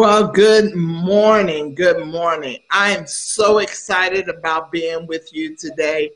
Well, good morning. Good morning. I am so excited about being with you today.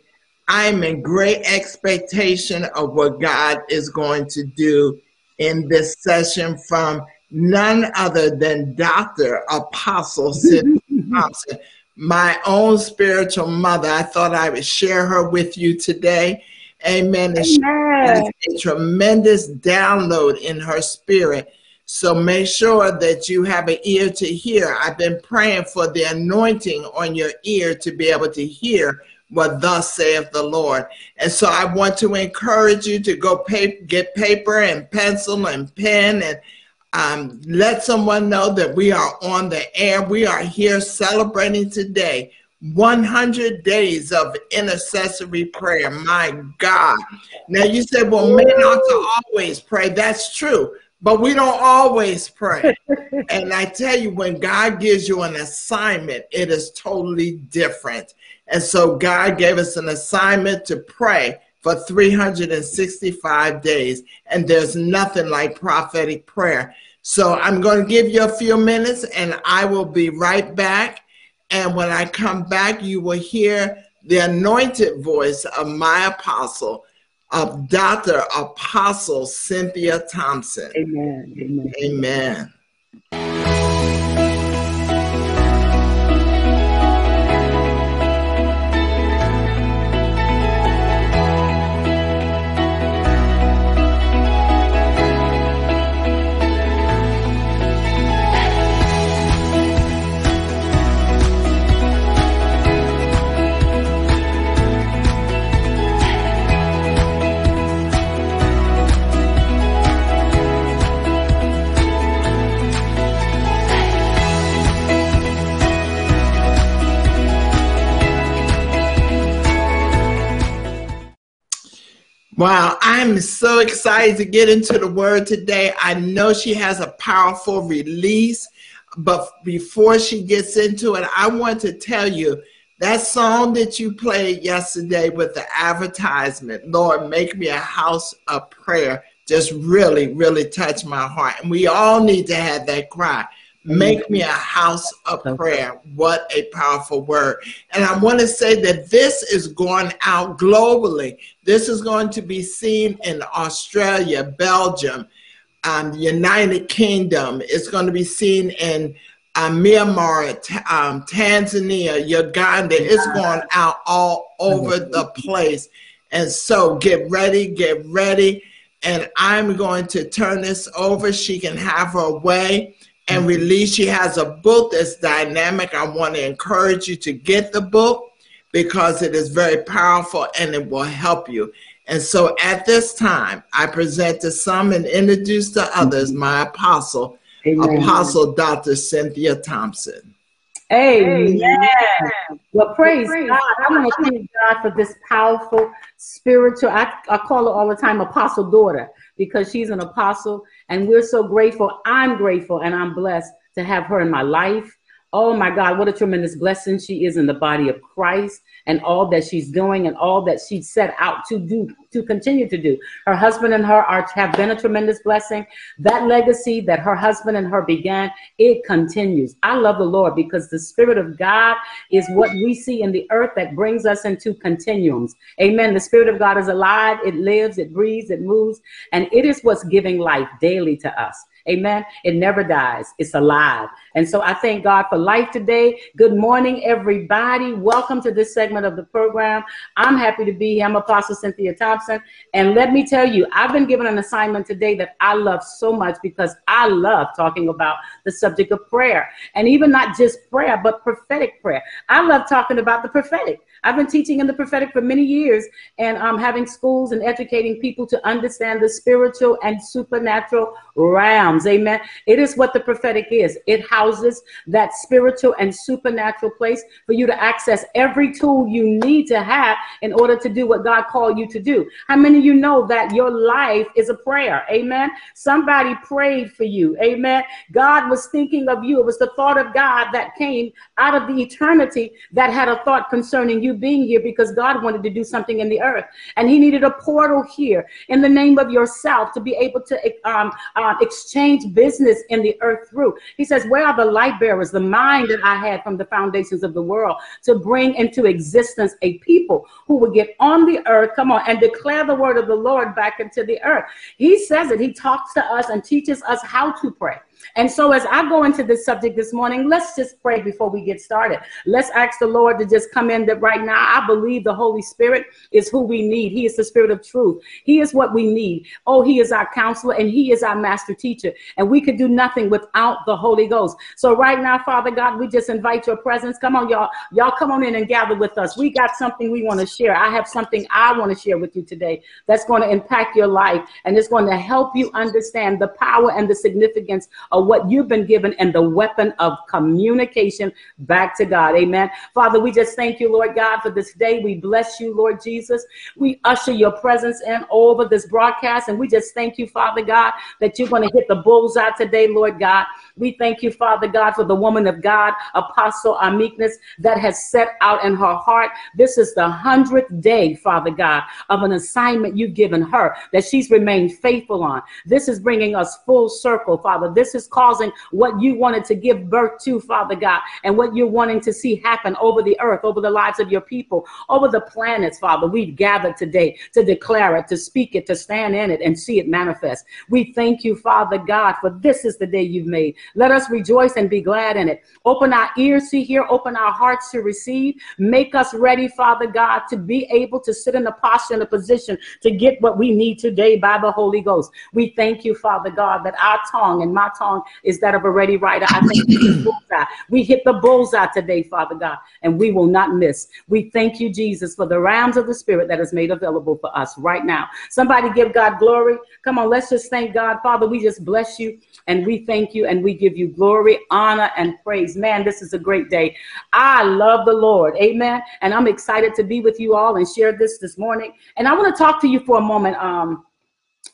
I'm in great expectation of what God is going to do in this session from none other than Dr. Apostle Cynthia Thompson, my own spiritual mother. I thought I would share her with you today. Amen. Amen. a tremendous download in her spirit so make sure that you have an ear to hear. I've been praying for the anointing on your ear to be able to hear what thus saith the Lord. And so I want to encourage you to go pay, get paper and pencil and pen and um, let someone know that we are on the air. We are here celebrating today 100 days of intercessory prayer. My God. Now you said, well, men ought to always pray. That's true but we don't always pray. and I tell you, when God gives you an assignment, it is totally different. And so God gave us an assignment to pray for 365 days. And there's nothing like prophetic prayer. So I'm going to give you a few minutes and I will be right back. And when I come back, you will hear the anointed voice of my apostle of Dr. Apostle Cynthia Thompson. Amen. Amen. Amen. Wow, I'm so excited to get into the word today. I know she has a powerful release, but before she gets into it, I want to tell you that song that you played yesterday with the advertisement, Lord, make me a house of prayer, just really, really touched my heart. And we all need to have that cry. Make me a house of prayer. What a powerful word. And I want to say that this is going out globally. This is going to be seen in Australia, Belgium, um, the United Kingdom. It's going to be seen in uh, Myanmar, um, Tanzania, Uganda. It's going out all over the place. And so get ready, get ready. And I'm going to turn this over. She can have her way and release. She has a book that's dynamic. I want to encourage you to get the book because it is very powerful and it will help you. And so at this time, I present to some and introduce to others mm-hmm. my apostle, Amen. Apostle Dr. Cynthia Thompson. Amen. Amen. Well, praise, praise God. God. I want to thank God for this powerful spiritual, I, I call her all the time apostle daughter because she's an apostle and we're so grateful. I'm grateful and I'm blessed to have her in my life. Oh my God, what a tremendous blessing she is in the body of Christ and all that she's doing and all that she set out to do, to continue to do. Her husband and her are have been a tremendous blessing. That legacy that her husband and her began, it continues. I love the Lord because the Spirit of God is what we see in the earth that brings us into continuums. Amen. The Spirit of God is alive, it lives, it breathes, it moves, and it is what's giving life daily to us. Amen. It never dies. It's alive. And so I thank God for life today. Good morning, everybody. Welcome to this segment of the program. I'm happy to be here. I'm Apostle Cynthia Thompson. And let me tell you, I've been given an assignment today that I love so much because I love talking about the subject of prayer. And even not just prayer, but prophetic prayer. I love talking about the prophetic. I've been teaching in the prophetic for many years and um, having schools and educating people to understand the spiritual and supernatural realms. Amen. It is what the prophetic is. It houses that spiritual and supernatural place for you to access every tool you need to have in order to do what God called you to do. How many of you know that your life is a prayer? Amen. Somebody prayed for you. Amen. God was thinking of you. It was the thought of God that came out of the eternity that had a thought concerning you being here because God wanted to do something in the earth. And He needed a portal here in the name of yourself to be able to um, uh, exchange business in the earth through. He says, Where are the light bearers, the mind that I had from the foundations of the world to bring into existence a people who would get on the earth, come on, and declare the word of the Lord back into the earth? He says it. He talks to us and teaches us how to pray. And so, as I go into this subject this morning, let's just pray before we get started. Let's ask the Lord to just come in that right now. I believe the Holy Spirit is who we need. He is the Spirit of truth. He is what we need. Oh, He is our counselor and He is our master teacher. And we could do nothing without the Holy Ghost. So, right now, Father God, we just invite your presence. Come on, y'all. Y'all come on in and gather with us. We got something we want to share. I have something I want to share with you today that's going to impact your life and it's going to help you understand the power and the significance of what you've been given and the weapon of communication back to God. Amen. Father, we just thank you, Lord God, for this day. We bless you, Lord Jesus. We usher your presence in over this broadcast. And we just thank you, Father God, that you're going to hit the bullseye today, Lord God. We thank you, Father God, for the woman of God, Apostle Meekness, that has set out in her heart. This is the hundredth day, Father God, of an assignment you've given her that she's remained faithful on. This is bringing us full circle, Father. This is causing what you wanted to give birth to, Father God, and what you're wanting to see happen over the earth, over the lives of your people, over the planets, Father. We've gathered today to declare it, to speak it, to stand in it, and see it manifest. We thank you, Father God, for this is the day you've made. Let us rejoice and be glad in it. Open our ears to hear, open our hearts to receive. Make us ready, Father God, to be able to sit in a posture and a position to get what we need today by the Holy Ghost. We thank you, Father God, that our tongue and my tongue is that of a ready writer. I think we hit the bullseye today, Father God, and we will not miss. We thank you, Jesus, for the realms of the Spirit that is made available for us right now. Somebody give God glory. Come on, let's just thank God. Father, we just bless you and we thank you and we give you glory, honor, and praise. Man, this is a great day. I love the Lord. Amen. And I'm excited to be with you all and share this this morning. And I want to talk to you for a moment. Um,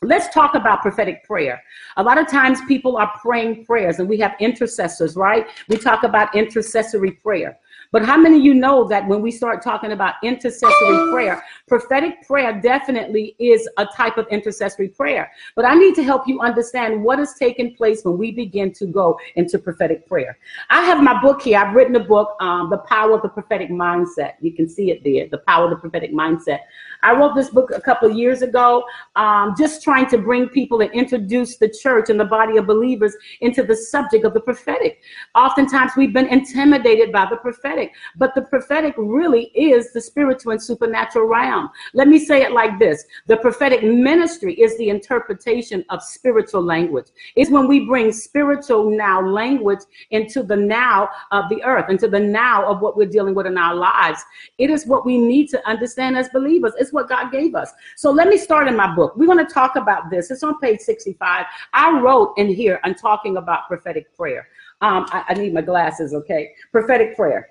Let's talk about prophetic prayer. A lot of times people are praying prayers and we have intercessors, right? We talk about intercessory prayer. But how many of you know that when we start talking about intercessory prayer, prophetic prayer definitely is a type of intercessory prayer. But I need to help you understand what is taking place when we begin to go into prophetic prayer. I have my book here. I've written a book, um, The Power of the Prophetic Mindset. You can see it there, The Power of the Prophetic Mindset. I wrote this book a couple of years ago, um, just trying to bring people and introduce the church and the body of believers into the subject of the prophetic. Oftentimes, we've been intimidated by the prophetic, but the prophetic really is the spiritual and supernatural realm. Let me say it like this the prophetic ministry is the interpretation of spiritual language. It's when we bring spiritual now language into the now of the earth, into the now of what we're dealing with in our lives. It is what we need to understand as believers. It's what God gave us. So let me start in my book. We're going to talk about this. It's on page 65. I wrote in here, I'm talking about prophetic prayer. Um, I, I need my glasses, okay? Prophetic prayer.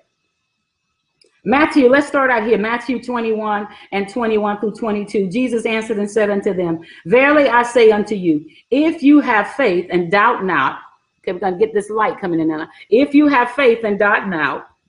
Matthew, let's start out here. Matthew 21 and 21 through 22. Jesus answered and said unto them, Verily I say unto you, if you have faith and doubt not, okay, we're going to get this light coming in now. If you have faith and doubt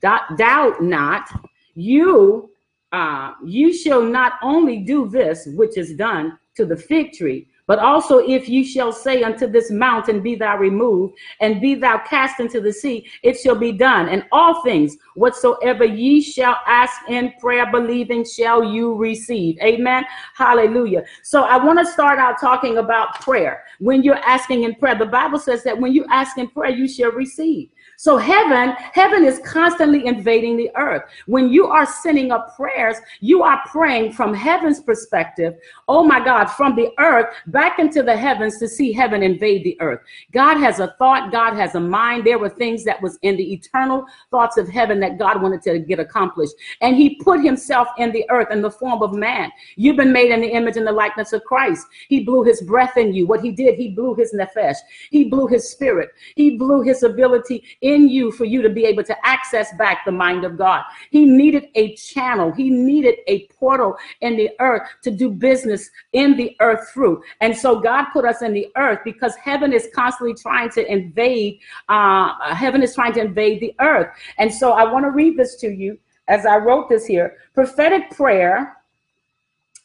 doubt, doubt not, you uh, you shall not only do this which is done to the fig tree, but also if you shall say unto this mountain, Be thou removed, and be thou cast into the sea, it shall be done. And all things whatsoever ye shall ask in prayer, believing, shall you receive. Amen. Hallelujah. So I want to start out talking about prayer. When you're asking in prayer, the Bible says that when you ask in prayer, you shall receive. So heaven, heaven is constantly invading the earth. When you are sending up prayers, you are praying from heaven's perspective. Oh my God, from the earth back into the heavens to see heaven invade the earth. God has a thought. God has a mind. There were things that was in the eternal thoughts of heaven that God wanted to get accomplished. And he put himself in the earth in the form of man. You've been made in the image and the likeness of Christ. He blew his breath in you. What he did, he blew his nefesh. He blew his spirit. He blew his ability in you for you to be able to access back the mind of God. He needed a channel, he needed a portal in the earth to do business in the earth through. And so God put us in the earth because heaven is constantly trying to invade, uh, heaven is trying to invade the earth. And so I want to read this to you as I wrote this here prophetic prayer.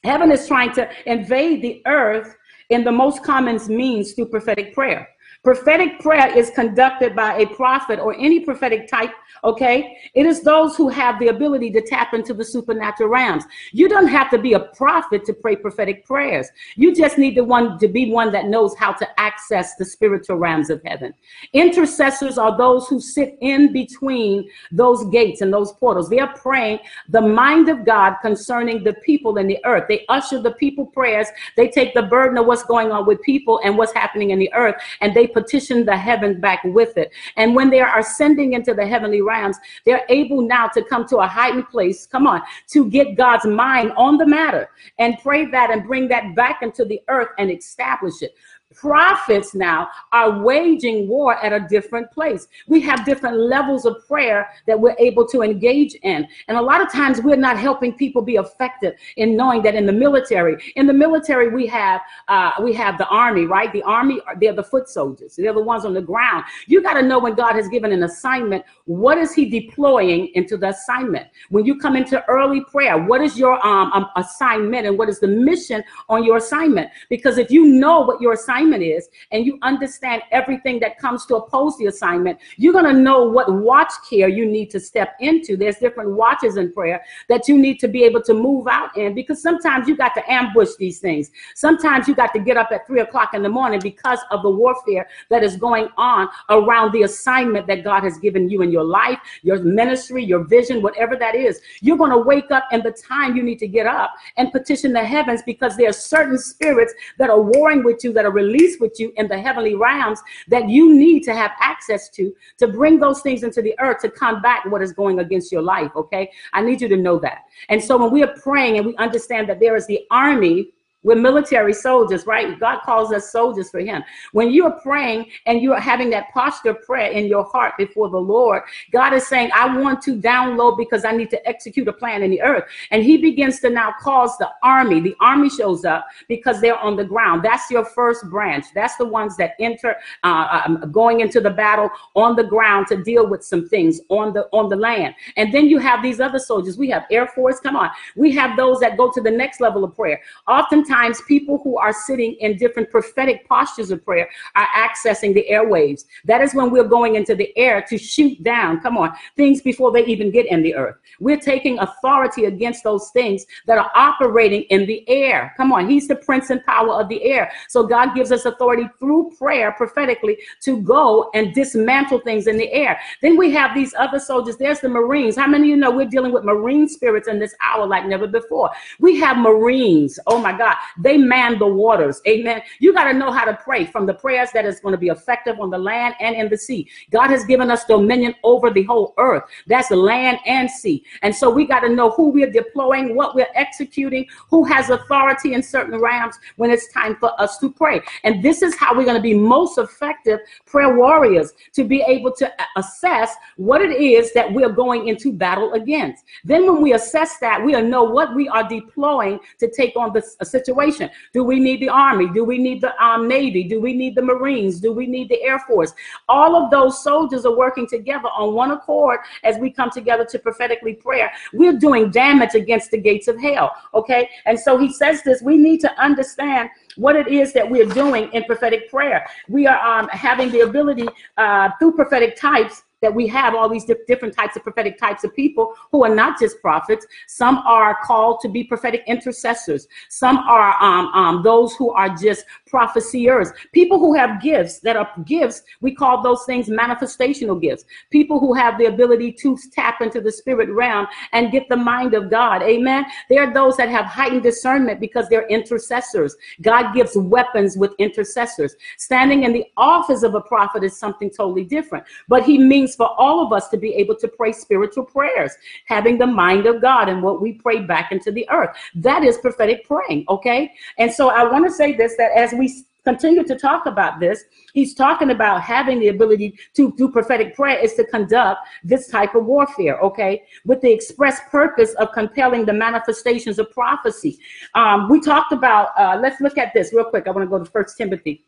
Heaven is trying to invade the earth in the most common means through prophetic prayer. Prophetic prayer is conducted by a prophet or any prophetic type, okay? It is those who have the ability to tap into the supernatural realms. You don't have to be a prophet to pray prophetic prayers. You just need to one to be one that knows how to access the spiritual realms of heaven. Intercessors are those who sit in between those gates and those portals. They are praying the mind of God concerning the people in the earth. They usher the people prayers. They take the burden of what's going on with people and what's happening in the earth and they petition the heavens back with it. And when they are ascending into the heavenly realms, they're able now to come to a heightened place, come on, to get God's mind on the matter and pray that and bring that back into the earth and establish it prophets now are waging war at a different place. We have different levels of prayer that we're able to engage in. And a lot of times we're not helping people be effective in knowing that in the military, in the military, we have uh, we have the army, right? The army, they're the foot soldiers. They're the ones on the ground. You got to know when God has given an assignment, what is he deploying into the assignment? When you come into early prayer, what is your um, um assignment and what is the mission on your assignment? Because if you know what your assignment assignment is and you understand everything that comes to oppose the assignment, you're going to know what watch care you need to step into. There's different watches in prayer that you need to be able to move out in because sometimes you got to ambush these things. Sometimes you got to get up at three o'clock in the morning because of the warfare that is going on around the assignment that God has given you in your life, your ministry, your vision, whatever that is. You're going to wake up in the time you need to get up and petition the heavens because there are certain spirits that are warring with you that are released with you in the heavenly realms that you need to have access to to bring those things into the earth to combat what is going against your life. Okay. I need you to know that. And so when we are praying and we understand that there is the army we're military soldiers, right? God calls us soldiers for Him. When you are praying and you are having that posture of prayer in your heart before the Lord, God is saying, I want to download because I need to execute a plan in the earth. And He begins to now cause the army. The army shows up because they're on the ground. That's your first branch. That's the ones that enter, uh, um, going into the battle on the ground to deal with some things on the on the land. And then you have these other soldiers. We have Air Force. Come on, we have those that go to the next level of prayer. Often Sometimes people who are sitting in different prophetic postures of prayer are accessing the airwaves. That is when we're going into the air to shoot down, come on, things before they even get in the earth. We're taking authority against those things that are operating in the air. Come on, He's the prince and power of the air. So God gives us authority through prayer prophetically to go and dismantle things in the air. Then we have these other soldiers. There's the Marines. How many of you know we're dealing with Marine spirits in this hour like never before? We have Marines. Oh my God. They man the waters. Amen. You got to know how to pray from the prayers that is going to be effective on the land and in the sea. God has given us dominion over the whole earth. That's the land and sea. And so we got to know who we're deploying, what we're executing, who has authority in certain realms when it's time for us to pray. And this is how we're going to be most effective prayer warriors to be able to assess what it is that we're going into battle against. Then when we assess that, we'll know what we are deploying to take on this situation situation. Do we need the Army? Do we need the um, Navy? Do we need the Marines? Do we need the Air Force? All of those soldiers are working together on one accord as we come together to prophetically prayer. We're doing damage against the gates of hell. Okay. And so he says this we need to understand what it is that we're doing in prophetic prayer. We are um, having the ability uh, through prophetic types that we have all these different types of prophetic types of people who are not just prophets. Some are called to be prophetic intercessors. Some are um, um, those who are just prophesiers. People who have gifts that are gifts, we call those things manifestational gifts. People who have the ability to tap into the spirit realm and get the mind of God. Amen. They are those that have heightened discernment because they're intercessors. God gives weapons with intercessors. Standing in the office of a prophet is something totally different, but he means means for all of us to be able to pray spiritual prayers, having the mind of God and what we pray back into the earth. That is prophetic praying, okay? And so I want to say this that as we continue to talk about this, he's talking about having the ability to do prophetic prayer is to conduct this type of warfare, okay, with the express purpose of compelling the manifestations of prophecy. Um, we talked about, uh, let's look at this real quick. I want to go to First Timothy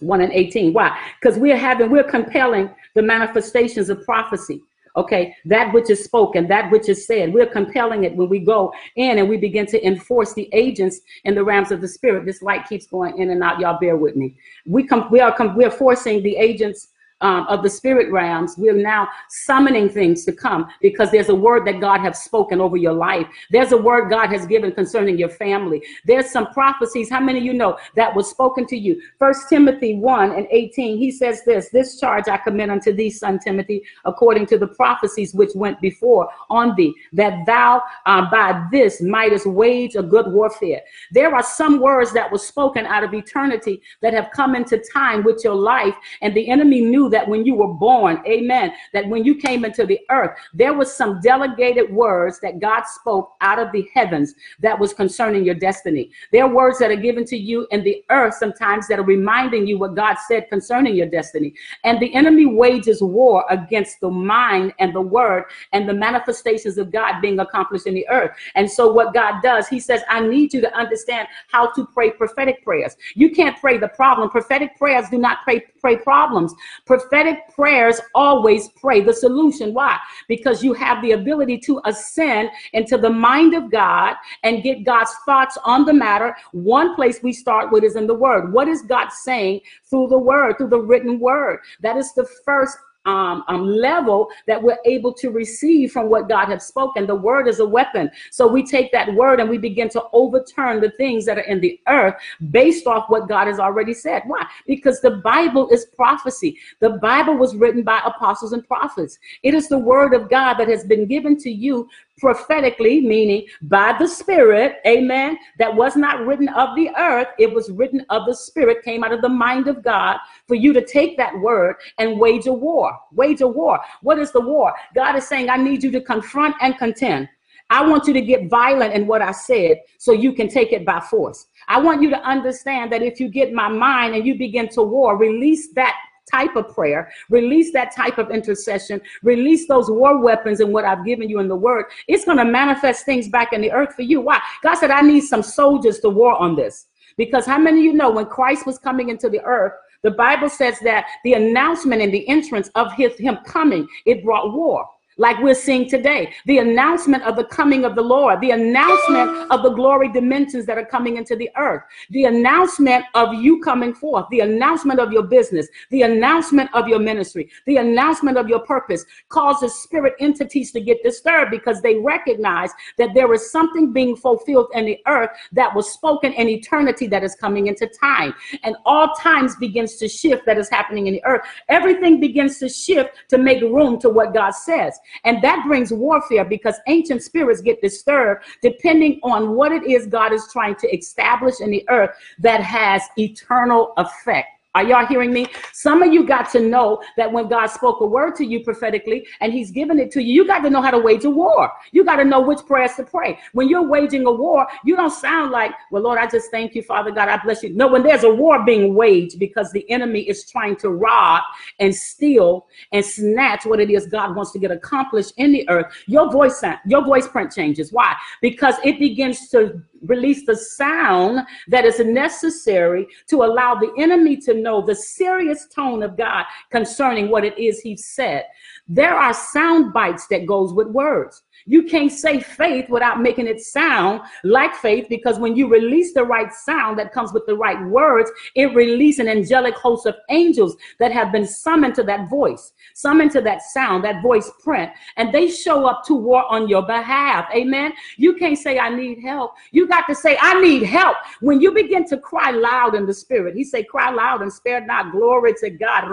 1 and 18. Why? Because we're having, we're compelling the manifestations of prophecy. Okay, that which is spoken, that which is said, we're compelling it when we go in and we begin to enforce the agents in the realms of the spirit. This light keeps going in and out. Y'all bear with me. We come, we are, come, we're forcing the agents um, of the spirit realms, we're now summoning things to come because there's a word that God has spoken over your life. There's a word God has given concerning your family. There's some prophecies. How many of you know that was spoken to you? First Timothy 1 and 18, he says this, this charge I commit unto thee, son Timothy, according to the prophecies which went before on thee, that thou uh, by this mightest wage a good warfare. There are some words that were spoken out of eternity that have come into time with your life, and the enemy knew that when you were born, amen, that when you came into the earth, there was some delegated words that God spoke out of the heavens that was concerning your destiny. There are words that are given to you in the earth sometimes that are reminding you what God said concerning your destiny. And the enemy wages war against the mind and the word and the manifestations of God being accomplished in the earth. And so what God does, he says, I need you to understand how to pray prophetic prayers. You can't pray the problem. Prophetic prayers do not pray, pray problems. Prophetic prayers always pray the solution. Why? Because you have the ability to ascend into the mind of God and get God's thoughts on the matter. One place we start with is in the word. What is God saying through the word, through the written word? That is the first um, um, level that we're able to receive from what God has spoken. The word is a weapon. So we take that word and we begin to overturn the things that are in the earth based off what God has already said. Why? Because the Bible is prophecy. The Bible was written by apostles and prophets. It is the word of God that has been given to you prophetically, meaning by the Spirit, amen, that was not written of the earth, it was written of the Spirit, came out of the mind of God for you to take that word and wage a war. Wage a war. What is the war? God is saying, I need you to confront and contend. I want you to get violent in what I said so you can take it by force. I want you to understand that if you get my mind and you begin to war, release that type of prayer, release that type of intercession, release those war weapons and what I've given you in the word, it's going to manifest things back in the earth for you. Why? God said, I need some soldiers to war on this. Because how many of you know when Christ was coming into the earth, the Bible says that the announcement and the entrance of his him coming, it brought war like we're seeing today. The announcement of the coming of the Lord, the announcement of the glory dimensions that are coming into the earth, the announcement of you coming forth, the announcement of your business, the announcement of your ministry, the announcement of your purpose causes spirit entities to get disturbed because they recognize that there is something being fulfilled in the earth that was spoken in eternity that is coming into time. And all times begins to shift that is happening in the earth. Everything begins to shift to make room to what God says. And that brings warfare because ancient spirits get disturbed depending on what it is God is trying to establish in the earth that has eternal effect. Are y'all hearing me? Some of you got to know that when God spoke a word to you prophetically and he's given it to you, you got to know how to wage a war. You got to know which prayers to pray. When you're waging a war, you don't sound like, well, Lord, I just thank you, Father God, I bless you. No, when there's a war being waged because the enemy is trying to rob and steal and snatch what it is God wants to get accomplished in the earth, your voice, your voice print changes. Why? Because it begins to release the sound that is necessary to allow the enemy to know the serious tone of God concerning what it is he said. There are sound bites that goes with words. You can't say faith without making it sound like faith because when you release the right sound that comes with the right words, it releases an angelic host of angels that have been summoned to that voice, summoned to that sound, that voice print, and they show up to war on your behalf. Amen. You can't say, I need help. You got to say, I need help. When you begin to cry loud in the spirit, he say, cry loud and spare not. Glory to God.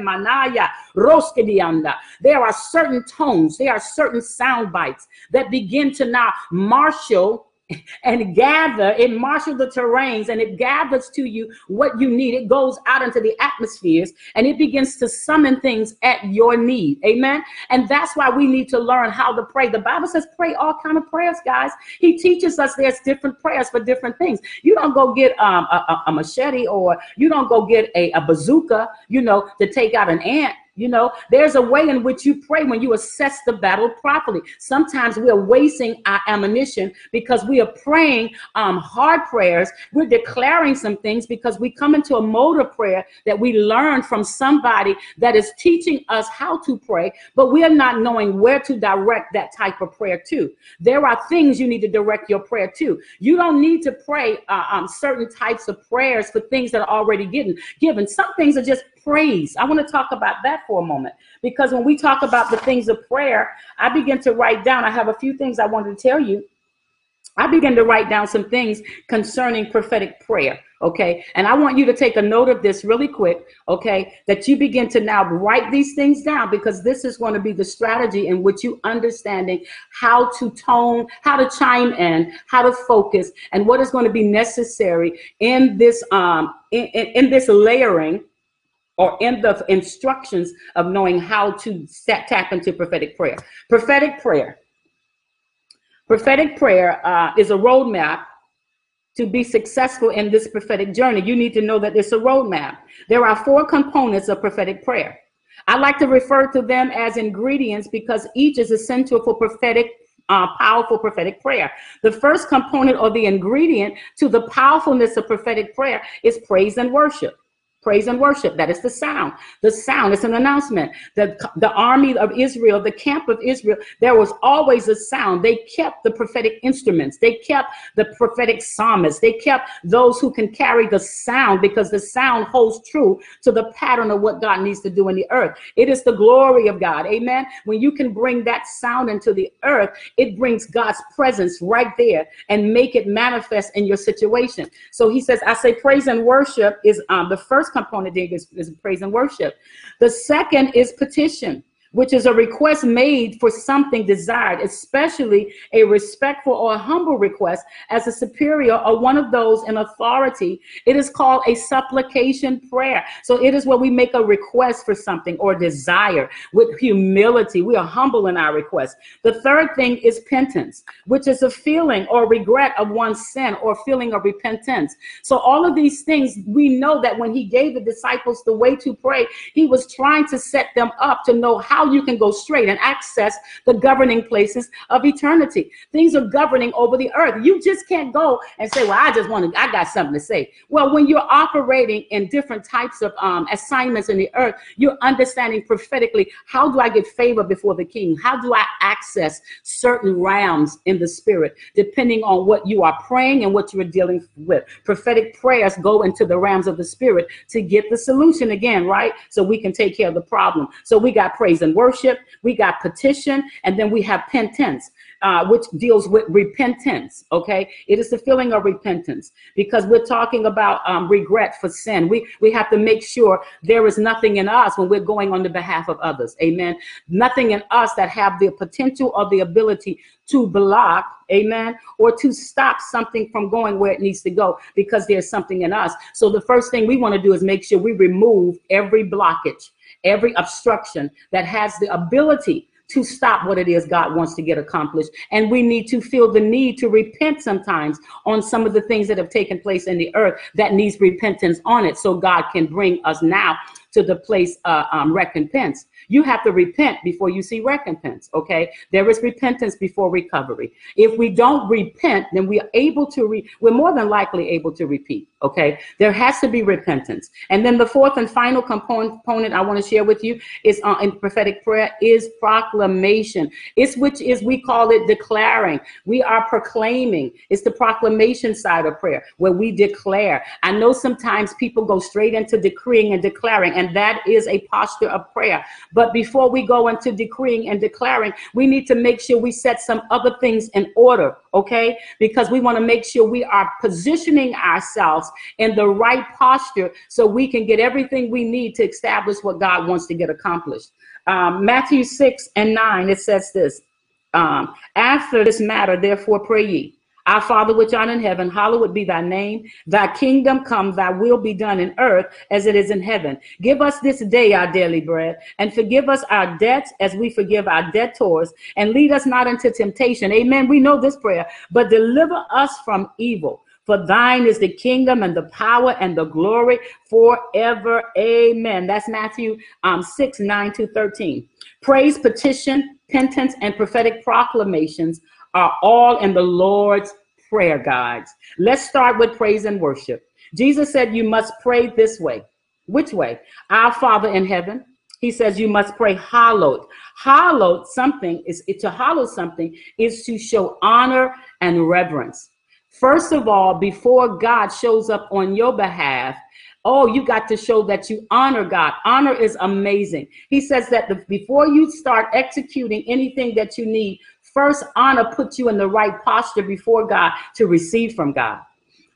Manaya, There are certain tones, there are certain certain sound bites that begin to now marshal and gather, it marshals the terrains and it gathers to you what you need. It goes out into the atmospheres and it begins to summon things at your need. Amen. And that's why we need to learn how to pray. The Bible says pray all kind of prayers, guys. He teaches us there's different prayers for different things. You don't go get um, a, a, machete or you don't go get a, a bazooka, you know, to take out an ant You know, there's a way in which you pray when you assess the battle properly. Sometimes we are wasting our ammunition because we are praying um, hard prayers. We're declaring some things because we come into a mode of prayer that we learn from somebody that is teaching us how to pray, but we are not knowing where to direct that type of prayer to. There are things you need to direct your prayer to. You don't need to pray uh, um, certain types of prayers for things that are already given. Given some things are just praise. I want to talk about that for a moment because when we talk about the things of prayer, I begin to write down. I have a few things I wanted to tell you. I began to write down some things concerning prophetic prayer. Okay. And I want you to take a note of this really quick. Okay. That you begin to now write these things down because this is going to be the strategy in which you understanding how to tone, how to chime in, how to focus, and what is going to be necessary in this um in, in, in this layering or in the instructions of knowing how to set, tap into prophetic prayer. Prophetic prayer. Prophetic prayer uh, is a roadmap to be successful in this prophetic journey. You need to know that it's a roadmap. There are four components of prophetic prayer. I like to refer to them as ingredients because each is essential for prophetic uh, powerful prophetic prayer. The first component or the ingredient to the powerfulness of prophetic prayer is praise and worship praise and worship. That is the sound. The sound is an announcement. That the army of israel the camp of israel there was always a sound. They kept the prophetic instruments. They kept the prophetic psalmists. They kept those who can carry the sound because the sound holds true to the pattern of what god needs to do in the earth. It is the glory of god. Amen. When you can bring that sound into the earth it brings god's presence right there and make it manifest in your situation. So he says i say praise and worship is um, the first component is, is praise and worship. The second is petition which is a request made for something desired, especially a respectful or humble request as a superior or one of those in authority. It is called a supplication prayer. So it is where we make a request for something or desire with humility. We are humble in our request. The third thing is penance, which is a feeling or regret of one's sin or feeling of repentance. So all of these things, we know that when he gave the disciples the way to pray, he was trying to set them up to know how you can go straight and access the governing places of eternity. Things are governing over the earth. You just can't go and say, Well, I just want to, I got something to say. Well, when you're operating in different types of um, assignments in the earth, you're understanding prophetically how do I get favor before the king? How do I access certain realms in the spirit, depending on what you are praying and what you are dealing with? Prophetic prayers go into the realms of the spirit to get the solution again, right? So we can take care of the problem. So we got praise and and worship. We got petition, and then we have penance, uh, which deals with repentance. Okay, it is the feeling of repentance because we're talking about um, regret for sin. We we have to make sure there is nothing in us when we're going on the behalf of others. Amen. Nothing in us that have the potential or the ability to block, amen, or to stop something from going where it needs to go because there's something in us. So the first thing we want to do is make sure we remove every blockage every obstruction that has the ability to stop what it is God wants to get accomplished. And we need to feel the need to repent sometimes on some of the things that have taken place in the earth that needs repentance on it so God can bring us now to the place uh, um, recompense. You have to repent before you see recompense. Okay, there is repentance before recovery. If we don't repent, then we are able to. Re- we're more than likely able to repeat. Okay, there has to be repentance. And then the fourth and final component I want to share with you is uh, in prophetic prayer is proclamation. It's which is we call it declaring. We are proclaiming. It's the proclamation side of prayer where we declare. I know sometimes people go straight into decreeing and declaring, and that is a posture of prayer. But before we go into decreeing and declaring, we need to make sure we set some other things in order, okay? Because we want to make sure we are positioning ourselves in the right posture so we can get everything we need to establish what God wants to get accomplished. Um, Matthew 6 and 9, it says this um, After this matter, therefore, pray ye. Our Father which art in heaven, hallowed be thy name. Thy kingdom come, thy will be done in earth as it is in heaven. Give us this day our daily bread, and forgive us our debts as we forgive our debtors, and lead us not into temptation. Amen. We know this prayer, but deliver us from evil. For thine is the kingdom and the power and the glory forever. Amen. That's Matthew um, 6, 9 to 13. Praise, petition, penance, and prophetic proclamations are all in the Lord's prayer guides. Let's start with praise and worship. Jesus said you must pray this way. Which way? Our Father in heaven. He says you must pray hallowed. Hallowed something is to hallow something is to show honor and reverence. First of all, before God shows up on your behalf, oh, you got to show that you honor God. Honor is amazing. He says that the, before you start executing anything that you need, first honor puts you in the right posture before God to receive from God.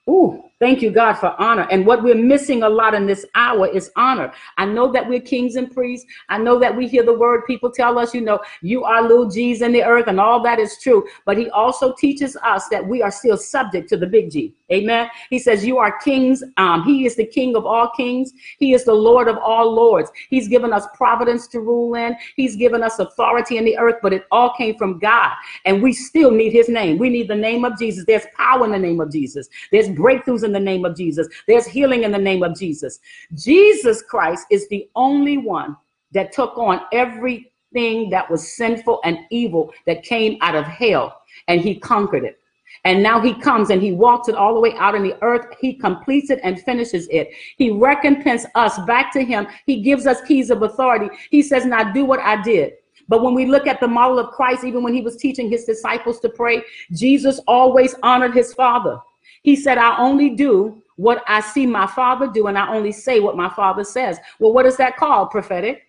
Ooh, Thank you, God, for honor. And what we're missing a lot in this hour is honor. I know that we're kings and priests. I know that we hear the word. People tell us, you know, you are little G's in the earth, and all that is true. But he also teaches us that we are still subject to the big G. Amen. He says, You are kings. Um, he is the king of all kings. He is the Lord of all lords. He's given us providence to rule in. He's given us authority in the earth, but it all came from God. And we still need his name. We need the name of Jesus. There's power in the name of Jesus. There's breakthroughs in the name of Jesus. There's healing in the name of Jesus. Jesus Christ is the only one that took on everything that was sinful and evil that came out of hell, and he conquered it. And now he comes and he walks it all the way out in the earth. He completes it and finishes it. He recompenses us back to him. He gives us keys of authority. He says, Now do what I did. But when we look at the model of Christ, even when he was teaching his disciples to pray, Jesus always honored his Father. He said, I only do what I see my father do, and I only say what my father says. Well, what is that called? Prophetic.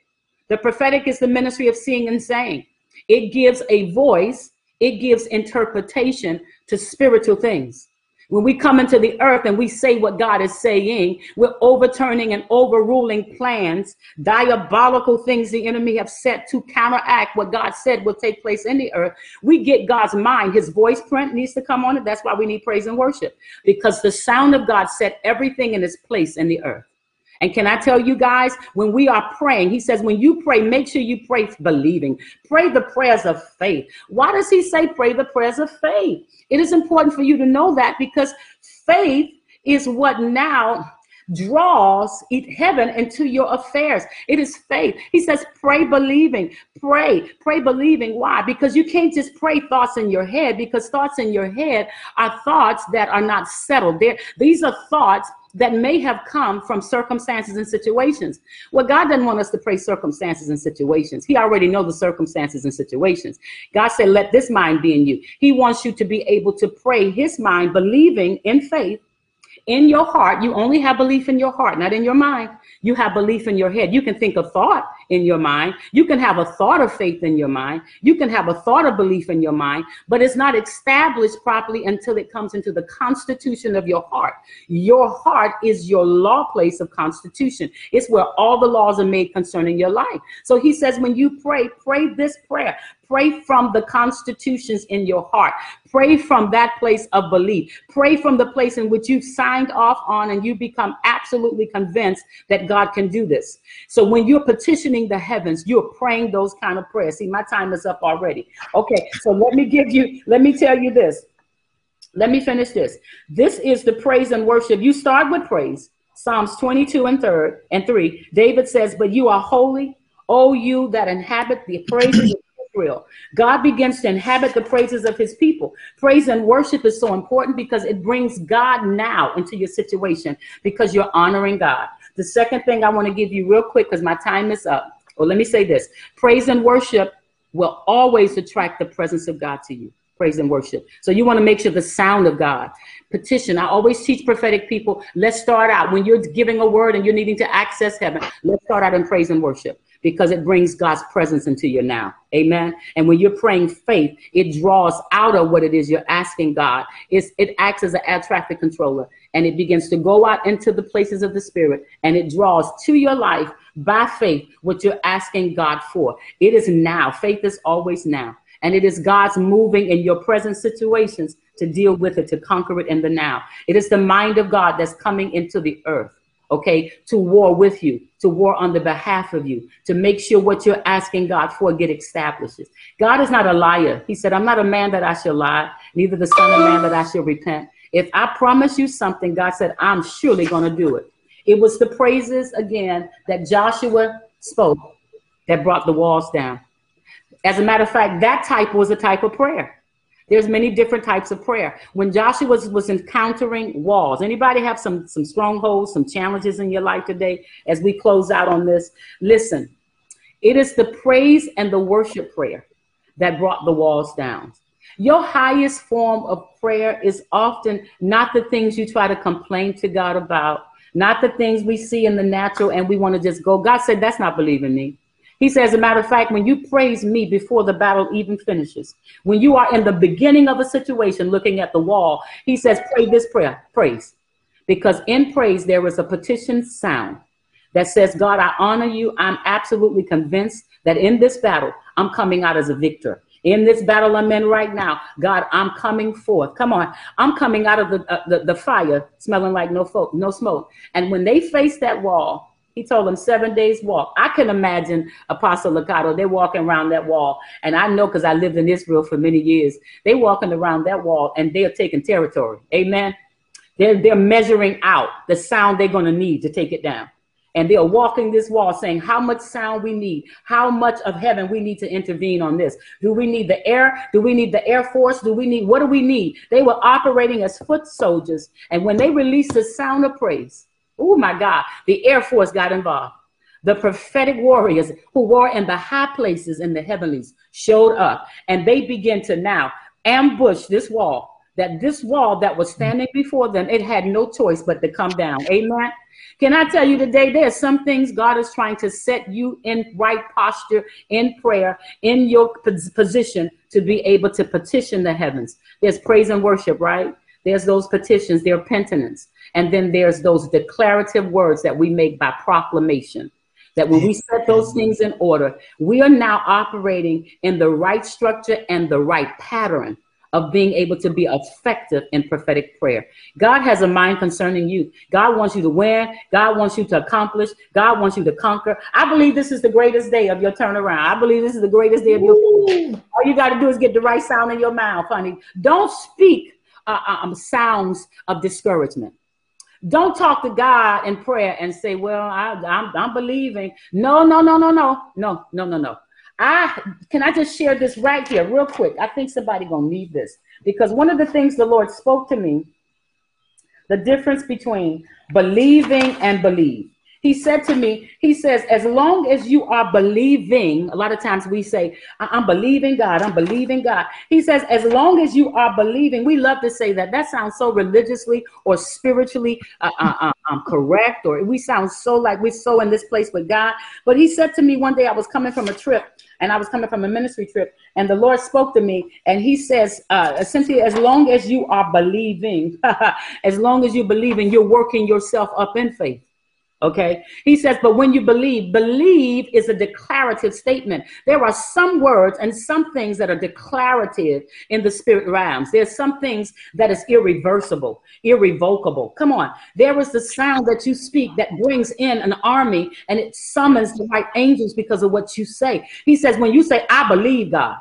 The prophetic is the ministry of seeing and saying. It gives a voice, it gives interpretation to spiritual things. When we come into the earth and we say what God is saying, we're overturning and overruling plans, diabolical things the enemy have set to counteract what God said will take place in the earth. We get God's mind. His voice print needs to come on it. That's why we need praise and worship because the sound of God set everything in its place in the earth. And can I tell you guys, when we are praying, he says, when you pray, make sure you pray believing. Pray the prayers of faith. Why does he say pray the prayers of faith? It is important for you to know that because faith is what now draws heaven into your affairs. It is faith. He says, pray believing. Pray, pray believing. Why? Because you can't just pray thoughts in your head because thoughts in your head are thoughts that are not settled. There, these are thoughts that may have come from circumstances and situations. Well, God doesn't want us to pray circumstances and situations. He already knows the circumstances and situations. God said, let this mind be in you. He wants you to be able to pray his mind, believing in faith in your heart. You only have belief in your heart, not in your mind. You have belief in your head. You can think a thought in your mind. You can have a thought of faith in your mind. You can have a thought of belief in your mind, but it's not established properly until it comes into the constitution of your heart. Your heart is your law place of constitution. It's where all the laws are made concerning your life. So he says, when you pray, pray this prayer. Pray from the constitutions in your heart. Pray from that place of belief. Pray from the place in which you've signed off on and you become absolutely convinced that God can do this. So when you're petitioning the heavens, you're praying those kind of prayers. See, my time is up already. Okay, so let me give you, let me tell you this. Let me finish this. This is the praise and worship. You start with praise. Psalms 22 and 3 and 3. David says, But you are holy, O you that inhabit the praises Israel. God begins to inhabit the praises of his people. Praise and worship is so important because it brings God now into your situation because you're honoring God. The second thing I want to give you real quick because my time is up. Or let me say this praise and worship will always attract the presence of God to you. Praise and worship. So you want to make sure the sound of God. Petition. I always teach prophetic people. Let's start out when you're giving a word and you're needing to access heaven. Let's start out in praise and worship because it brings God's presence into you now. Amen. And when you're praying faith, it draws out of what it is you're asking God. It's, it acts as an air traffic controller and it begins to go out into the places of the spirit and it draws to your life by faith what you're asking God for. It is now. Faith is always now. And it is God's moving in your present situations to deal with it, to conquer it in the now. It is the mind of God that's coming into the earth okay, to war with you, to war on the behalf of you, to make sure what you're asking God for get established. God is not a liar. He said, I'm not a man that I shall lie, neither the son of man that I shall repent. If I promise you something, God said, I'm surely going to do it. It was the praises again that Joshua spoke that brought the walls down. As a matter of fact, that type was a type of prayer. There's many different types of prayer. When Joshua was, was encountering walls, anybody have some, some strongholds, some challenges in your life today as we close out on this? Listen, it is the praise and the worship prayer that brought the walls down. Your highest form of prayer is often not the things you try to complain to God about, not the things we see in the natural and we want to just go. God said, That's not believing me. He says, as a matter of fact, when you praise me before the battle even finishes, when you are in the beginning of a situation looking at the wall, he says, pray this prayer, praise. Because in praise, there is a petition sound that says, God, I honor you. I'm absolutely convinced that in this battle, I'm coming out as a victor. In this battle I'm in right now, God, I'm coming forth. Come on. I'm coming out of the, uh, the, the, fire smelling like no, fo- no smoke. And when they face that wall, he told them seven days walk. I can imagine Apostle Lakato, they're walking around that wall. And I know because I lived in Israel for many years, they walking around that wall and they're taking territory. Amen. They're, they're measuring out the sound they're going to need to take it down and they are walking this wall saying how much sound we need, how much of heaven we need to intervene on this. Do we need the air? Do we need the Air Force? Do we need what do we need? They were operating as foot soldiers. And when they released the sound of praise, oh my God, the Air Force got involved. The prophetic warriors who were in the high places in the heavenlies showed up and they began to now ambush this wall. That this wall that was standing before them, it had no choice but to come down. Amen. Can I tell you today, there's some things God is trying to set you in right posture in prayer, in your position to be able to petition the heavens. There's praise and worship, right? There's those petitions, there are penitence. And then there's those declarative words that we make by proclamation. That when we set those things in order, we are now operating in the right structure and the right pattern of being able to be effective in prophetic prayer. God has a mind concerning you. God wants you to win. God wants you to accomplish. God wants you to conquer. I believe this is the greatest day of your turnaround. I believe this is the greatest day of your. Ooh. All you got to do is get the right sound in your mouth, honey. Don't speak uh, uh, um, sounds of discouragement. Don't talk to God in prayer and say, "Well, I, I'm, I'm believing." No, no, no, no, no, no, no, no, no. I can I just share this right here, real quick. I think somebody gonna need this because one of the things the Lord spoke to me, the difference between believing and believe he said to me, he says, as long as you are believing, a lot of times we say, I'm believing God, I'm believing God. He says, as long as you are believing, we love to say that. That sounds so religiously or spiritually uh, uh, uh, um, correct, or we sound so like we're so in this place with God. But he said to me one day, I was coming from a trip and I was coming from a ministry trip, and the Lord spoke to me, and He says, uh, essentially, as long as you are believing, as long as you're believing, you're working yourself up in faith. Okay. He says, but when you believe, believe is a declarative statement. There are some words and some things that are declarative in the spirit realms. There's some things that is irreversible, irrevocable. Come on. There is the sound that you speak that brings in an army and it summons the right angels because of what you say. He says, when you say, I believe God,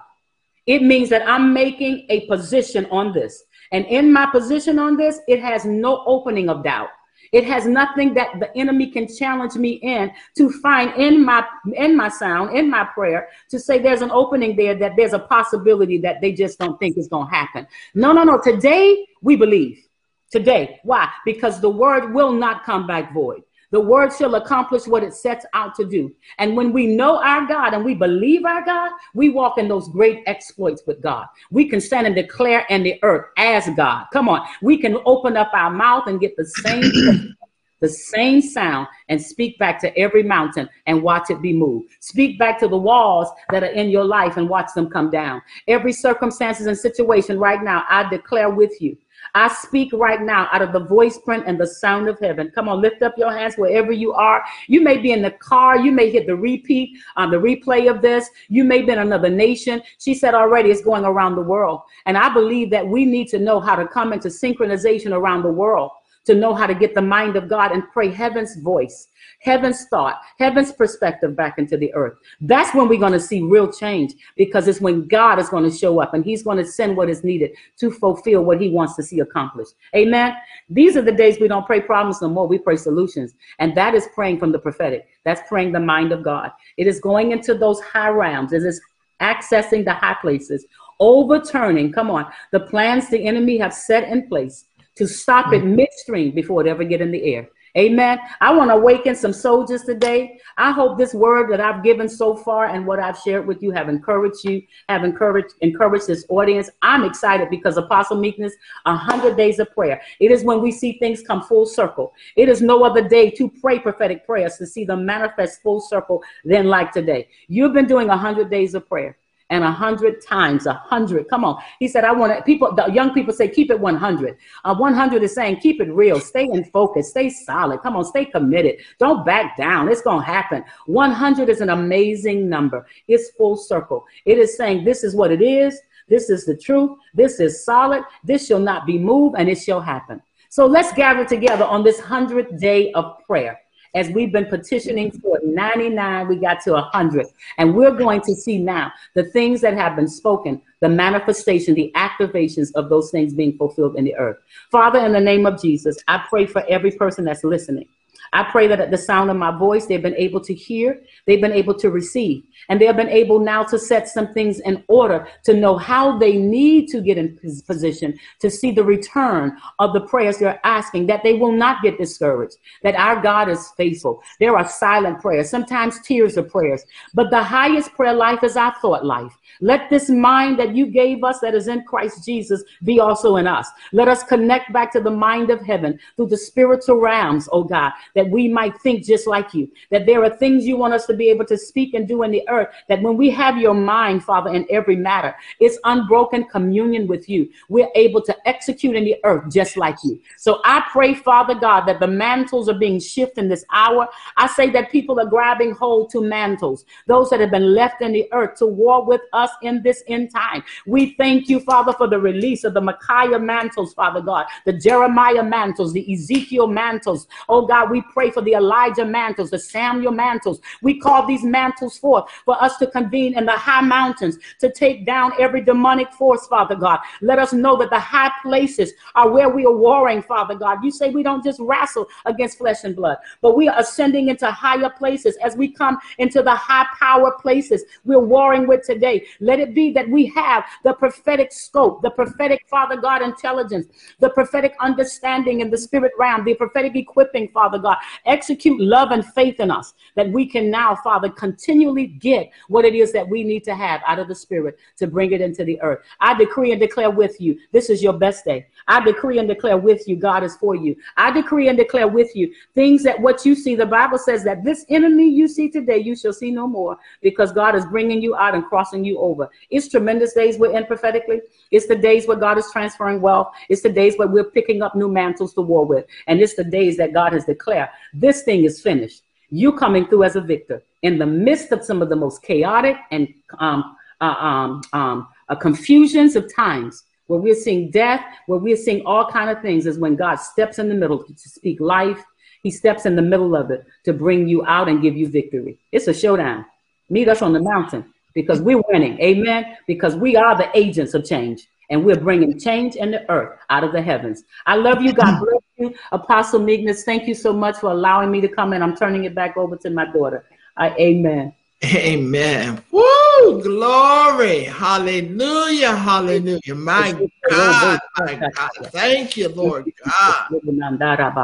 it means that I'm making a position on this. And in my position on this, it has no opening of doubt. It has nothing that the enemy can challenge me in to find in my in my sound, in my prayer, to say there's an opening there that there's a possibility that they just don't think is going to happen. No, no, no. Today we believe. Today. Why? Because the word will not come back void. The word shall accomplish what it sets out to do. And when we know our God and we believe our God, we walk in those great exploits with God. We can stand and declare in the earth as God. Come on. We can open up our mouth and get the same the same sound and speak back to every mountain and watch it be moved. Speak back to the walls that are in your life and watch them come down. Every circumstances and situation right now, I declare with you I speak right now out of the voice print and the sound of heaven. Come on, lift up your hands wherever you are. You may be in the car. You may hit the repeat on um, the replay of this. You may be in another nation. She said already it's going around the world. And I believe that we need to know how to come into synchronization around the world to know how to get the mind of God and pray heaven's voice heaven's thought, heaven's perspective back into the earth. That's when we're going to see real change because it's when God is going to show up and he's going to send what is needed to fulfill what he wants to see accomplished. Amen. These are the days we don't pray problems no more. We pray solutions. And that is praying from the prophetic. That's praying the mind of God. It is going into those high realms. It is accessing the high places, overturning, come on, the plans the enemy have set in place to stop it mm. midstream before it ever get in the air. Amen. I want to awaken some soldiers today. I hope this word that I've given so far and what I've shared with you have encouraged you, have encouraged encouraged this audience. I'm excited because Apostle Meekness, a hundred days of prayer. It is when we see things come full circle. It is no other day to pray prophetic prayers to see them manifest full circle than like today. You've been doing a hundred days of prayer and a hundred times, a hundred. Come on. He said, I want to, people, the young people say, keep it 100. Uh, 100 is saying, keep it real, stay in focus, stay solid. Come on, stay committed. Don't back down. It's going to happen. 100 is an amazing number. It's full circle. It is saying, this is what it is. This is the truth. This is solid. This shall not be moved and it shall happen. So let's gather together on this hundredth day of prayer as we've been petitioning for 99, we got to 100. And we're going to see now the things that have been spoken, the manifestation, the activations of those things being fulfilled in the earth. Father, in the name of Jesus, I pray for every person that's listening. I pray that at the sound of my voice, they've been able to hear, they've been able to receive, and they have been able now to set some things in order to know how they need to get in position to see the return of the prayers they're asking, that they will not get discouraged, that our God is faithful. There are silent prayers, sometimes tears of prayers, but the highest prayer life is our thought life. Let this mind that you gave us that is in Christ Jesus be also in us. Let us connect back to the mind of heaven through the spiritual realms, oh God, that we might think just like you. That there are things you want us to be able to speak and do in the earth. That when we have your mind, Father, in every matter, it's unbroken communion with you. We're able to execute in the earth just like you. So I pray, Father God, that the mantles are being shifted in this hour. I say that people are grabbing hold to mantles, those that have been left in the earth to war with us in this end time. We thank you, Father, for the release of the Micaiah mantles, Father God, the Jeremiah mantles, the Ezekiel mantles. Oh God, we pray for the Elijah mantles, the Samuel mantles. We call these mantles forth for us to convene in the high mountains to take down every demonic force, Father God. Let us know that the high places are where we are warring, Father God. You say we don't just wrestle against flesh and blood, but we are ascending into higher places as we come into the high power places we're warring with today. Let it be that we have the prophetic scope, the prophetic, Father God, intelligence, the prophetic understanding in the spirit realm, the prophetic equipping, Father God. Execute love and faith in us that we can now, Father, continually get what it is that we need to have out of the spirit to bring it into the earth. I decree and declare with you, this is your best day. I decree and declare with you, God is for you. I decree and declare with you things that what you see, the Bible says that this enemy you see today, you shall see no more because God is bringing you out and crossing you over. It's tremendous days we're in prophetically. It's the days where God is transferring wealth. It's the days where we're picking up new mantles to war with. And it's the days that God has declared this thing is finished. You coming through as a victor in the midst of some of the most chaotic and um, uh, um, um, uh, confusions of times where we're seeing death, where we're seeing all kind of things is when God steps in the middle to speak life. He steps in the middle of it to bring you out and give you victory. It's a showdown. Meet us on the mountain because we're winning. Amen. Because we are the agents of change and we're bringing change in the earth out of the heavens. I love you. God bless you. Apostle Meekness, thank you so much for allowing me to come in. I'm turning it back over to my daughter. I, amen. Amen. Woo! Oh, glory. Hallelujah. Hallelujah. My God. My God. Thank you, Lord God.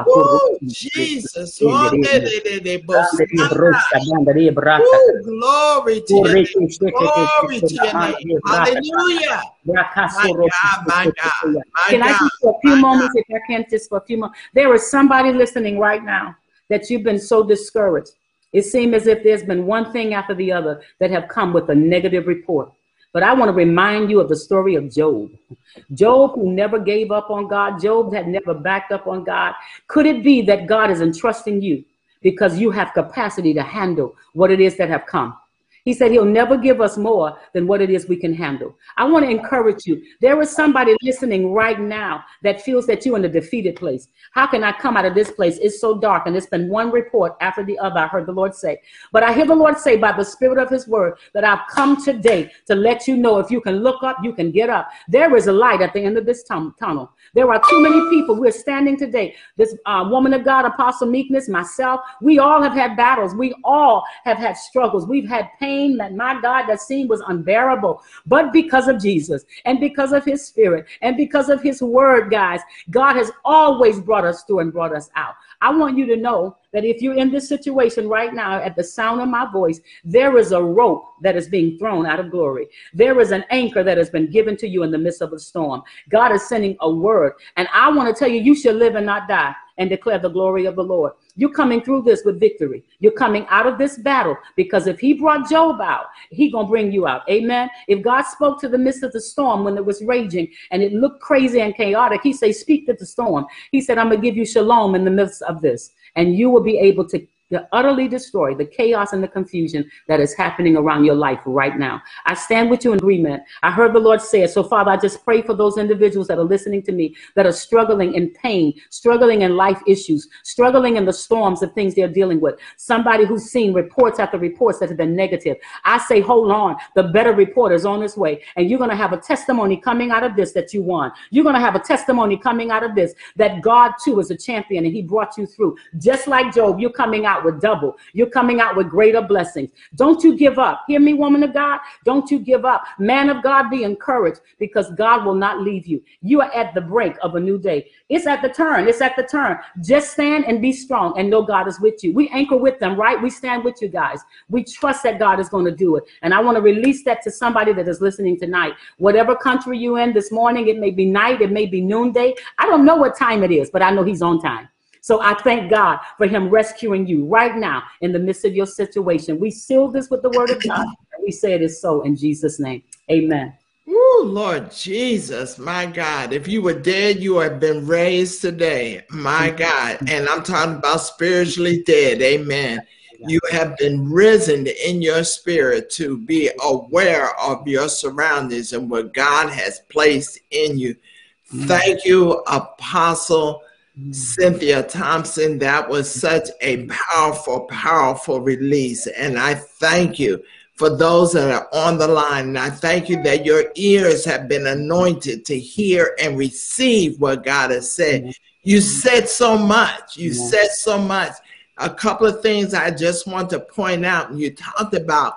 Woo! Jesus. Woo! Glory to your name. Glory to your name. Hallelujah. My God. My God. My can I just for a few moments, if I can, just for a few moments? There is somebody listening right now that you've been so discouraged it seems as if there's been one thing after the other that have come with a negative report. But I want to remind you of the story of Job. Job, who never gave up on God, Job had never backed up on God. Could it be that God is entrusting you because you have capacity to handle what it is that have come? He said he'll never give us more than what it is we can handle. I want to encourage you. There is somebody listening right now that feels that you're in a defeated place. How can I come out of this place? It's so dark, and it's been one report after the other. I heard the Lord say. But I hear the Lord say by the Spirit of His Word that I've come today to let you know if you can look up, you can get up. There is a light at the end of this tunnel. There are too many people. We're standing today. This uh, woman of God, Apostle Meekness, myself, we all have had battles. We all have had struggles. We've had pain that, my God, that seemed was unbearable. But because of Jesus and because of his spirit and because of his word, guys, God has always brought us through and brought us out. I want you to know that if you're in this situation right now, at the sound of my voice, there is a rope that is being thrown out of glory. There is an anchor that has been given to you in the midst of a storm. God is sending a word. And I want to tell you, you shall live and not die and declare the glory of the Lord. You're coming through this with victory. You're coming out of this battle because if he brought Job out, he going to bring you out. Amen. If God spoke to the midst of the storm when it was raging and it looked crazy and chaotic, he said, speak to the storm. He said, I'm going to give you shalom in the midst of this and you will be able to to utterly destroy the chaos and the confusion that is happening around your life right now. I stand with you in agreement. I heard the Lord say it. So, Father, I just pray for those individuals that are listening to me that are struggling in pain, struggling in life issues, struggling in the storms of things they're dealing with. Somebody who's seen reports after reports that have been negative. I say, hold on. The better report is on its way. And you're going to have a testimony coming out of this that you won. You're going to have a testimony coming out of this that God, too, is a champion and he brought you through. Just like Job, you're coming out with double. You're coming out with greater blessings. Don't you give up. Hear me, woman of God? Don't you give up. Man of God, be encouraged because God will not leave you. You are at the break of a new day. It's at the turn. It's at the turn. Just stand and be strong and know God is with you. We anchor with them, right? We stand with you guys. We trust that God is going to do it. And I want to release that to somebody that is listening tonight. Whatever country you're in this morning, it may be night, it may be noonday. I don't know what time it is, but I know He's on time. So I thank God for him rescuing you right now in the midst of your situation. We seal this with the word of God. And we say it is so in Jesus' name. Amen. Oh, Lord Jesus, my God. If you were dead, you have been raised today. My God. And I'm talking about spiritually dead. Amen. You have been risen in your spirit to be aware of your surroundings and what God has placed in you. Thank you, Apostle Cynthia Thompson, that was such a powerful, powerful release. And I thank you for those that are on the line. And I thank you that your ears have been anointed to hear and receive what God has said. Mm-hmm. You said so much. You said so much. A couple of things I just want to point out. You talked about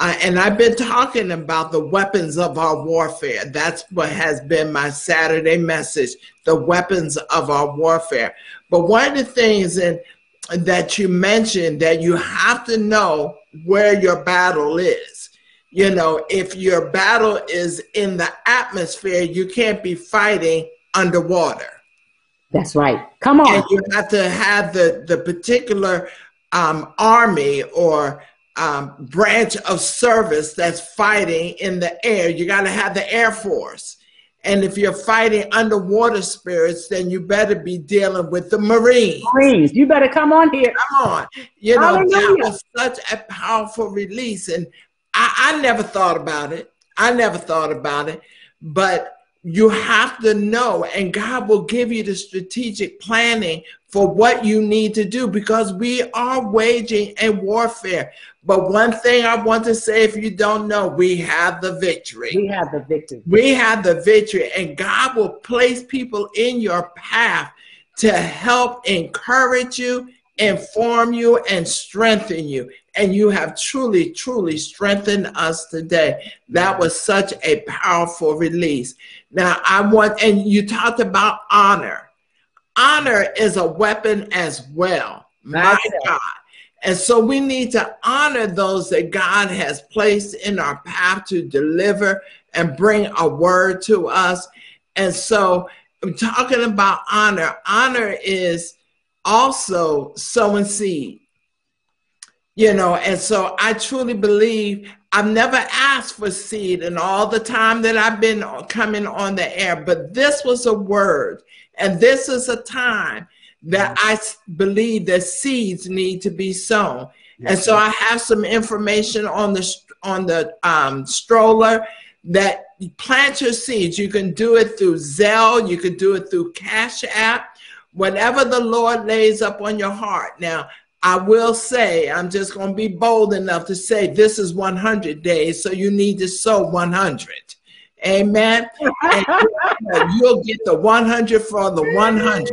uh, and I've been talking about the weapons of our warfare. That's what has been my Saturday message the weapons of our warfare. But one of the things in, that you mentioned that you have to know where your battle is. You know, if your battle is in the atmosphere, you can't be fighting underwater. That's right. Come on. And you have to have the, the particular um, army or um, branch of service that's fighting in the air. You got to have the Air Force. And if you're fighting underwater spirits, then you better be dealing with the Marines. Marines, you better come on here. Come on. You know, Hallelujah. that was such a powerful release. And I, I never thought about it. I never thought about it. But you have to know, and God will give you the strategic planning for what you need to do because we are waging a warfare. But one thing I want to say, if you don't know, we have the victory. We have the victory. We have the victory, and God will place people in your path to help encourage you, inform you, and strengthen you. And you have truly, truly strengthened us today. That was such a powerful release. Now, I want, and you talked about honor. Honor is a weapon as well. My God. And so we need to honor those that God has placed in our path to deliver and bring a word to us. And so, I'm talking about honor, honor is also sowing seed. You know, and so I truly believe I've never asked for seed in all the time that I've been coming on the air, but this was a word, and this is a time that I believe that seeds need to be sown. And so I have some information on the on the um, stroller that plant your seeds. You can do it through Zelle, you can do it through Cash App, whatever the Lord lays up on your heart. Now, I will say, I'm just going to be bold enough to say this is 100 days, so you need to sow 100. Amen. and you'll get the 100 for the 100.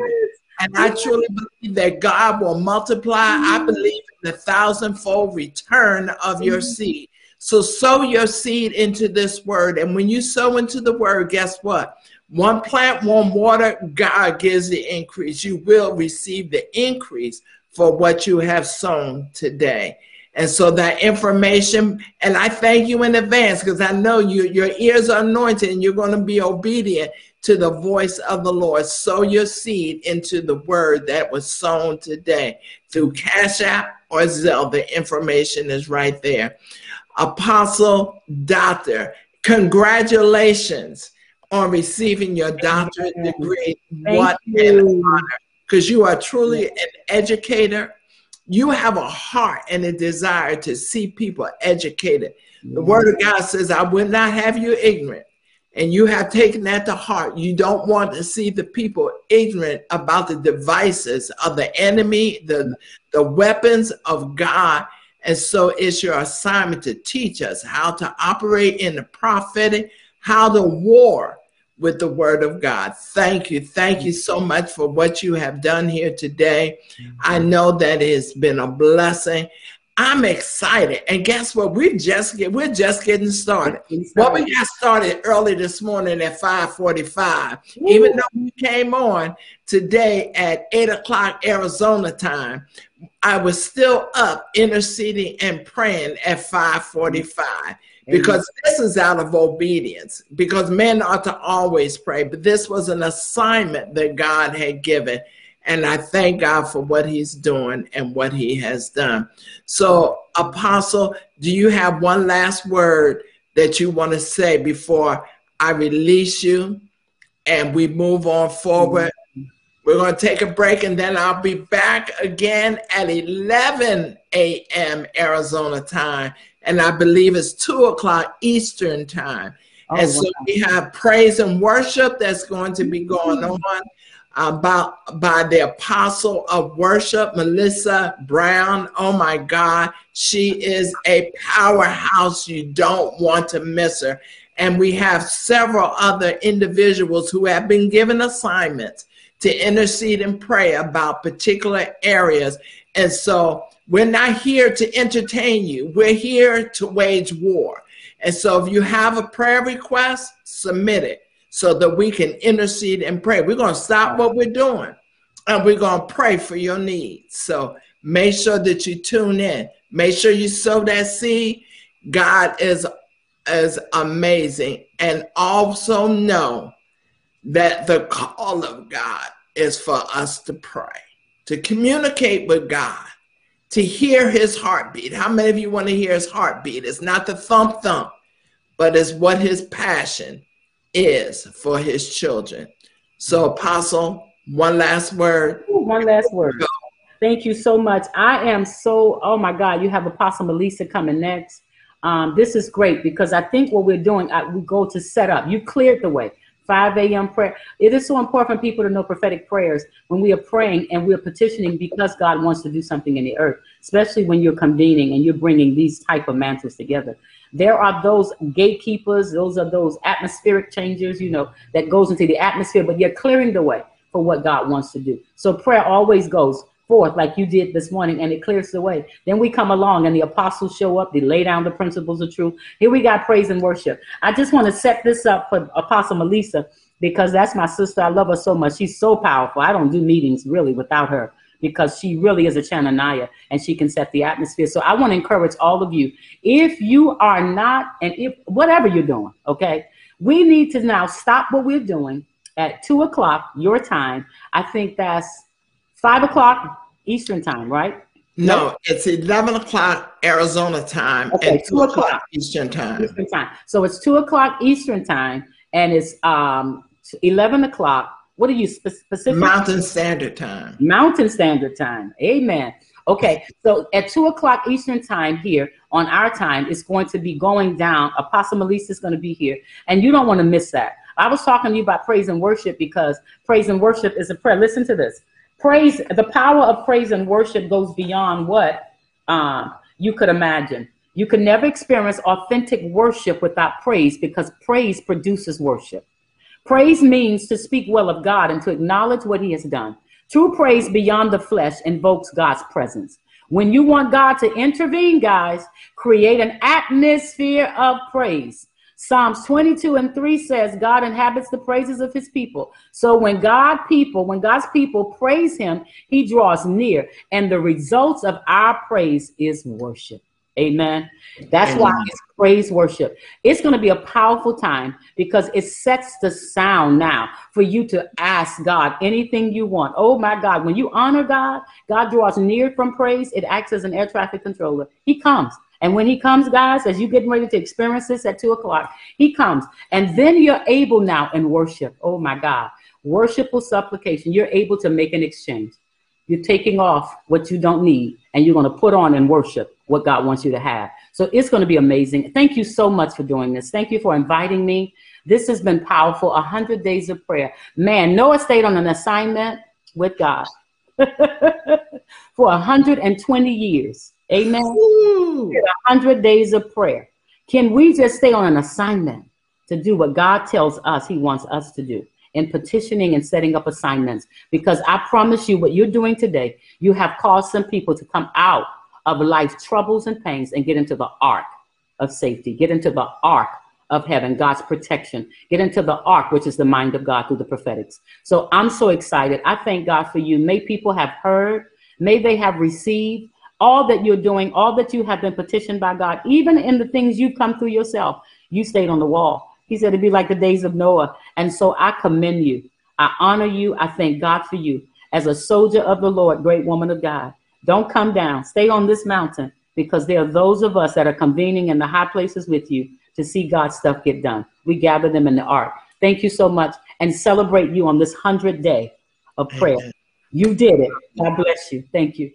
And I truly believe that God will multiply. I believe in the thousandfold return of your seed. So sow your seed into this word. And when you sow into the word, guess what? One plant, one water, God gives the increase. You will receive the increase for what you have sown today. And so that information, and I thank you in advance because I know you, your ears are anointed and you're going to be obedient to the voice of the Lord. Sow your seed into the word that was sown today through Cash App or Zelle. The information is right there. Apostle, Doctor, congratulations on receiving your doctorate degree. Thank what you. an honor because you are truly an educator. You have a heart and a desire to see people educated. The mm. word of God says, I will not have you ignorant. And you have taken that to heart. You don't want to see the people ignorant about the devices of the enemy, the, the weapons of God. And so it's your assignment to teach us how to operate in the prophetic, how to war with the word of God. Thank you. Thank you so much for what you have done here today. I know that it's been a blessing. I'm excited. And guess what? We just get we're just getting started. Well, we got started early this morning at 545. Even though we came on today at 8 o'clock Arizona time, I was still up interceding and praying at 545 because this is out of obedience because men ought to always pray but this was an assignment that god had given and i thank god for what he's doing and what he has done so apostle do you have one last word that you want to say before i release you and we move on forward we're going to take a break and then I'll be back again at 11 a.m. Arizona time. And I believe it's 2 o'clock Eastern time. Oh, and so wow. we have praise and worship that's going to be going mm-hmm. on uh, about by the apostle of worship, Melissa Brown. Oh my God, she is a powerhouse. You don't want to miss her. And we have several other individuals who have been given assignments to intercede and pray about particular areas. And so we're not here to entertain you, we're here to wage war. And so if you have a prayer request, submit it so that we can intercede and pray. We're going to stop what we're doing and we're going to pray for your needs. So make sure that you tune in. Make sure you sow that seed. God is is amazing. And also know that the call of God is for us to pray, to communicate with God, to hear his heartbeat. How many of you want to hear his heartbeat? It's not the thump thump, but it's what his passion is for his children. So, Apostle, one last word. One last word. Thank you so much. I am so, oh my God, you have Apostle Melissa coming next. Um, this is great because I think what we're doing, I, we go to set up. You cleared the way. 5 a.m. prayer. It is so important for people to know prophetic prayers when we are praying and we're petitioning because God wants to do something in the earth, especially when you're convening and you're bringing these type of mantles together. There are those gatekeepers, those are those atmospheric changers, you know, that goes into the atmosphere, but you're clearing the way for what God wants to do. So prayer always goes forth like you did this morning and it clears the way. Then we come along and the apostles show up, they lay down the principles of truth. Here we got praise and worship. I just want to set this up for Apostle Melissa because that's my sister. I love her so much. She's so powerful. I don't do meetings really without her because she really is a Chenaniah and she can set the atmosphere. So I want to encourage all of you. If you are not, and if whatever you're doing, okay, we need to now stop what we're doing at two o'clock your time. I think that's five o'clock Eastern time, right? No, it's 11 o'clock Arizona time Okay, and 2 2 o'clock o'clock. Eastern time. Eastern time. So it's two o'clock Eastern time, and it's um eleven o'clock. What are you spe- specific? Mountain Standard Time. Mountain Standard Time. Amen. Okay, so at two o'clock Eastern time here on our time, it's going to be going down. Apostle Melissa is going to be here, and you don't want to miss that. I was talking to you about praise and worship because praise and worship is a prayer. Listen to this. Praise, the power of praise and worship goes beyond what um, you could imagine. You can never experience authentic worship without praise because praise produces worship. Praise means to speak well of God and to acknowledge what he has done. True praise beyond the flesh invokes God's presence. When you want God to intervene, guys, create an atmosphere of praise. Psalms 22 and 3 says God inhabits the praises of his people. So when God people, when God's people praise him, he draws near and the results of our praise is worship. Amen. That's Amen. why it's praise worship. It's going to be a powerful time because it sets the sound now for you to ask God anything you want. Oh my God, when you honor God, God draws near from praise. It acts as an air traffic controller. He comes. And when he comes, guys, as you're getting ready to experience this at two o'clock, he comes. And then you're able now in worship. Oh my God. Worshipful supplication. You're able to make an exchange. You're taking off what you don't need and you're going to put on and worship what God wants you to have. So it's going to be amazing. Thank you so much for doing this. Thank you for inviting me. This has been powerful. A hundred days of prayer. Man, Noah stayed on an assignment with God for 120 years. Amen. A hundred days of prayer. Can we just stay on an assignment to do what God tells us He wants us to do? in petitioning and setting up assignments. Because I promise you, what you're doing today, you have caused some people to come out of life's troubles and pains and get into the ark of safety, get into the ark of heaven, God's protection, get into the ark, which is the mind of God through the prophetics. So I'm so excited. I thank God for you. May people have heard, may they have received all that you're doing, all that you have been petitioned by God, even in the things you come through yourself. You stayed on the wall. He said it'd be like the days of Noah. And so I commend you. I honor you. I thank God for you. As a soldier of the Lord, great woman of God, don't come down. Stay on this mountain because there are those of us that are convening in the high places with you to see God's stuff get done. We gather them in the ark. Thank you so much and celebrate you on this hundred day of prayer. Amen. You did it. God bless you. Thank you.